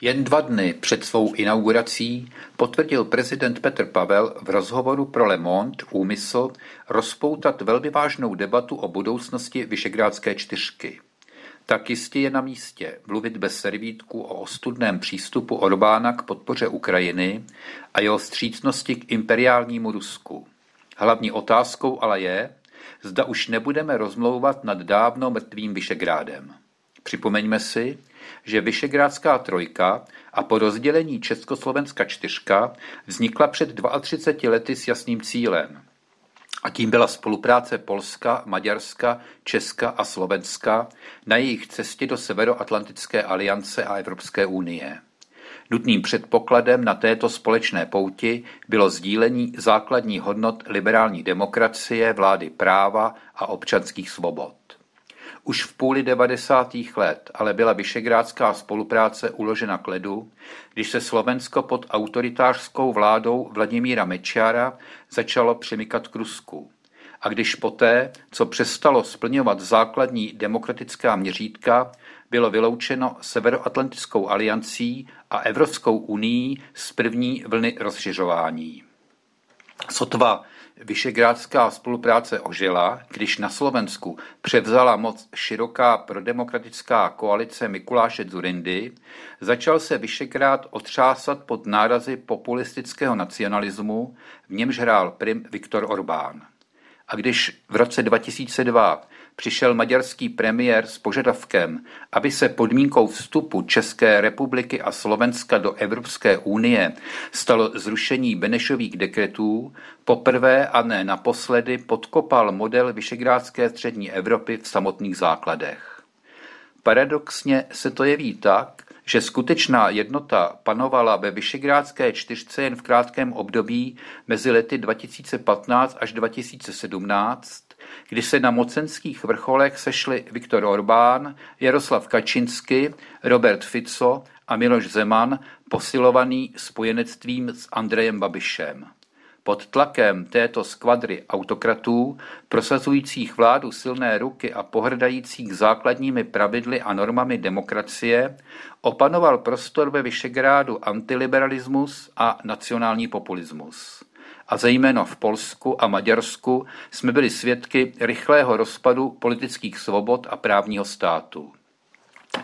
Jen dva dny před svou inaugurací potvrdil prezident Petr Pavel v rozhovoru pro Le Monde úmysl rozpoutat velmi vážnou debatu o budoucnosti Vyšegrádské čtyřky. Tak jistě je na místě mluvit bez servítku o ostudném přístupu Orbána k podpoře Ukrajiny a jeho střícnosti k imperiálnímu Rusku. Hlavní otázkou ale je, zda už nebudeme rozmlouvat nad dávno mrtvým Vyšegrádem. Připomeňme si, že Vyšegrádská trojka a po rozdělení Československa čtyřka vznikla před 32 lety s jasným cílem. A tím byla spolupráce Polska, Maďarska, Česka a Slovenska na jejich cestě do Severoatlantické aliance a Evropské unie. Nutným předpokladem na této společné pouti bylo sdílení základních hodnot liberální demokracie, vlády práva a občanských svobod. Už v půli devadesátých let ale byla vyšegrádská spolupráce uložena k ledu, když se Slovensko pod autoritářskou vládou Vladimíra Mečiara začalo přemykat k Rusku. A když poté, co přestalo splňovat základní demokratická měřítka, bylo vyloučeno Severoatlantickou aliancí a Evropskou unii z první vlny rozšiřování. Sotva Vyšegrádská spolupráce ožila, když na Slovensku převzala moc široká prodemokratická koalice Mikuláše Zurindy, začal se Vyšegrád otřásat pod nárazy populistického nacionalismu, v němž hrál prim Viktor Orbán. A když v roce 2002 přišel maďarský premiér s požadavkem, aby se podmínkou vstupu České republiky a Slovenska do Evropské unie stalo zrušení Benešových dekretů, poprvé a ne naposledy podkopal model Vyšegrádské střední Evropy v samotných základech. Paradoxně se to jeví tak, že skutečná jednota panovala ve Vyšegrádské čtyřce jen v krátkém období mezi lety 2015 až 2017, kdy se na mocenských vrcholech sešli Viktor Orbán, Jaroslav Kačinsky, Robert Fico a Miloš Zeman, posilovaný spojenectvím s Andrejem Babišem. Pod tlakem této skvadry autokratů, prosazujících vládu silné ruky a pohrdajících základními pravidly a normami demokracie, opanoval prostor ve Vyšegrádu antiliberalismus a nacionální populismus a zejména v Polsku a Maďarsku jsme byli svědky rychlého rozpadu politických svobod a právního státu.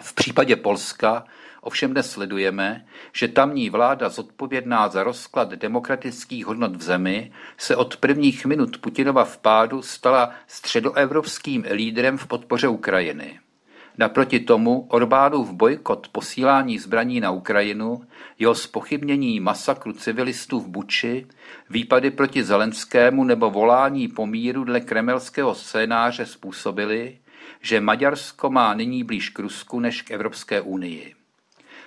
V případě Polska ovšem dnes sledujeme, že tamní vláda zodpovědná za rozklad demokratických hodnot v zemi se od prvních minut Putinova vpádu stala středoevropským lídrem v podpoře Ukrajiny. Naproti tomu Orbánův bojkot posílání zbraní na Ukrajinu, jeho spochybnění masakru civilistů v Buči, výpady proti Zelenskému nebo volání po míru dle kremelského scénáře způsobili, že Maďarsko má nyní blíž k Rusku než k Evropské unii.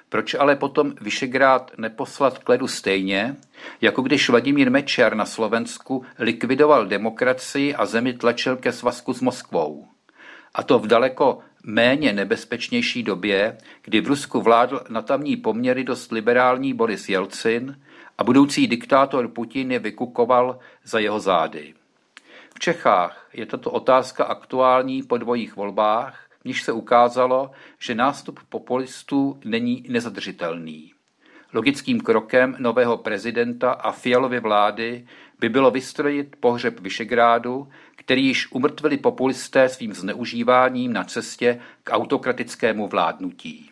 Proč ale potom Vyšegrád neposlat k ledu stejně, jako když Vladimír Mečer na Slovensku likvidoval demokracii a zemi tlačil ke svazku s Moskvou? A to v daleko méně nebezpečnější době, kdy v Rusku vládl na tamní poměry dost liberální Boris Jelcin a budoucí diktátor Putin je vykukoval za jeho zády. V Čechách je tato otázka aktuální po dvojích volbách, v níž se ukázalo, že nástup populistů není nezadržitelný. Logickým krokem nového prezidenta a Fialovy vlády by bylo vystrojit pohřeb Vyšegrádu, který již umrtvili populisté svým zneužíváním na cestě k autokratickému vládnutí.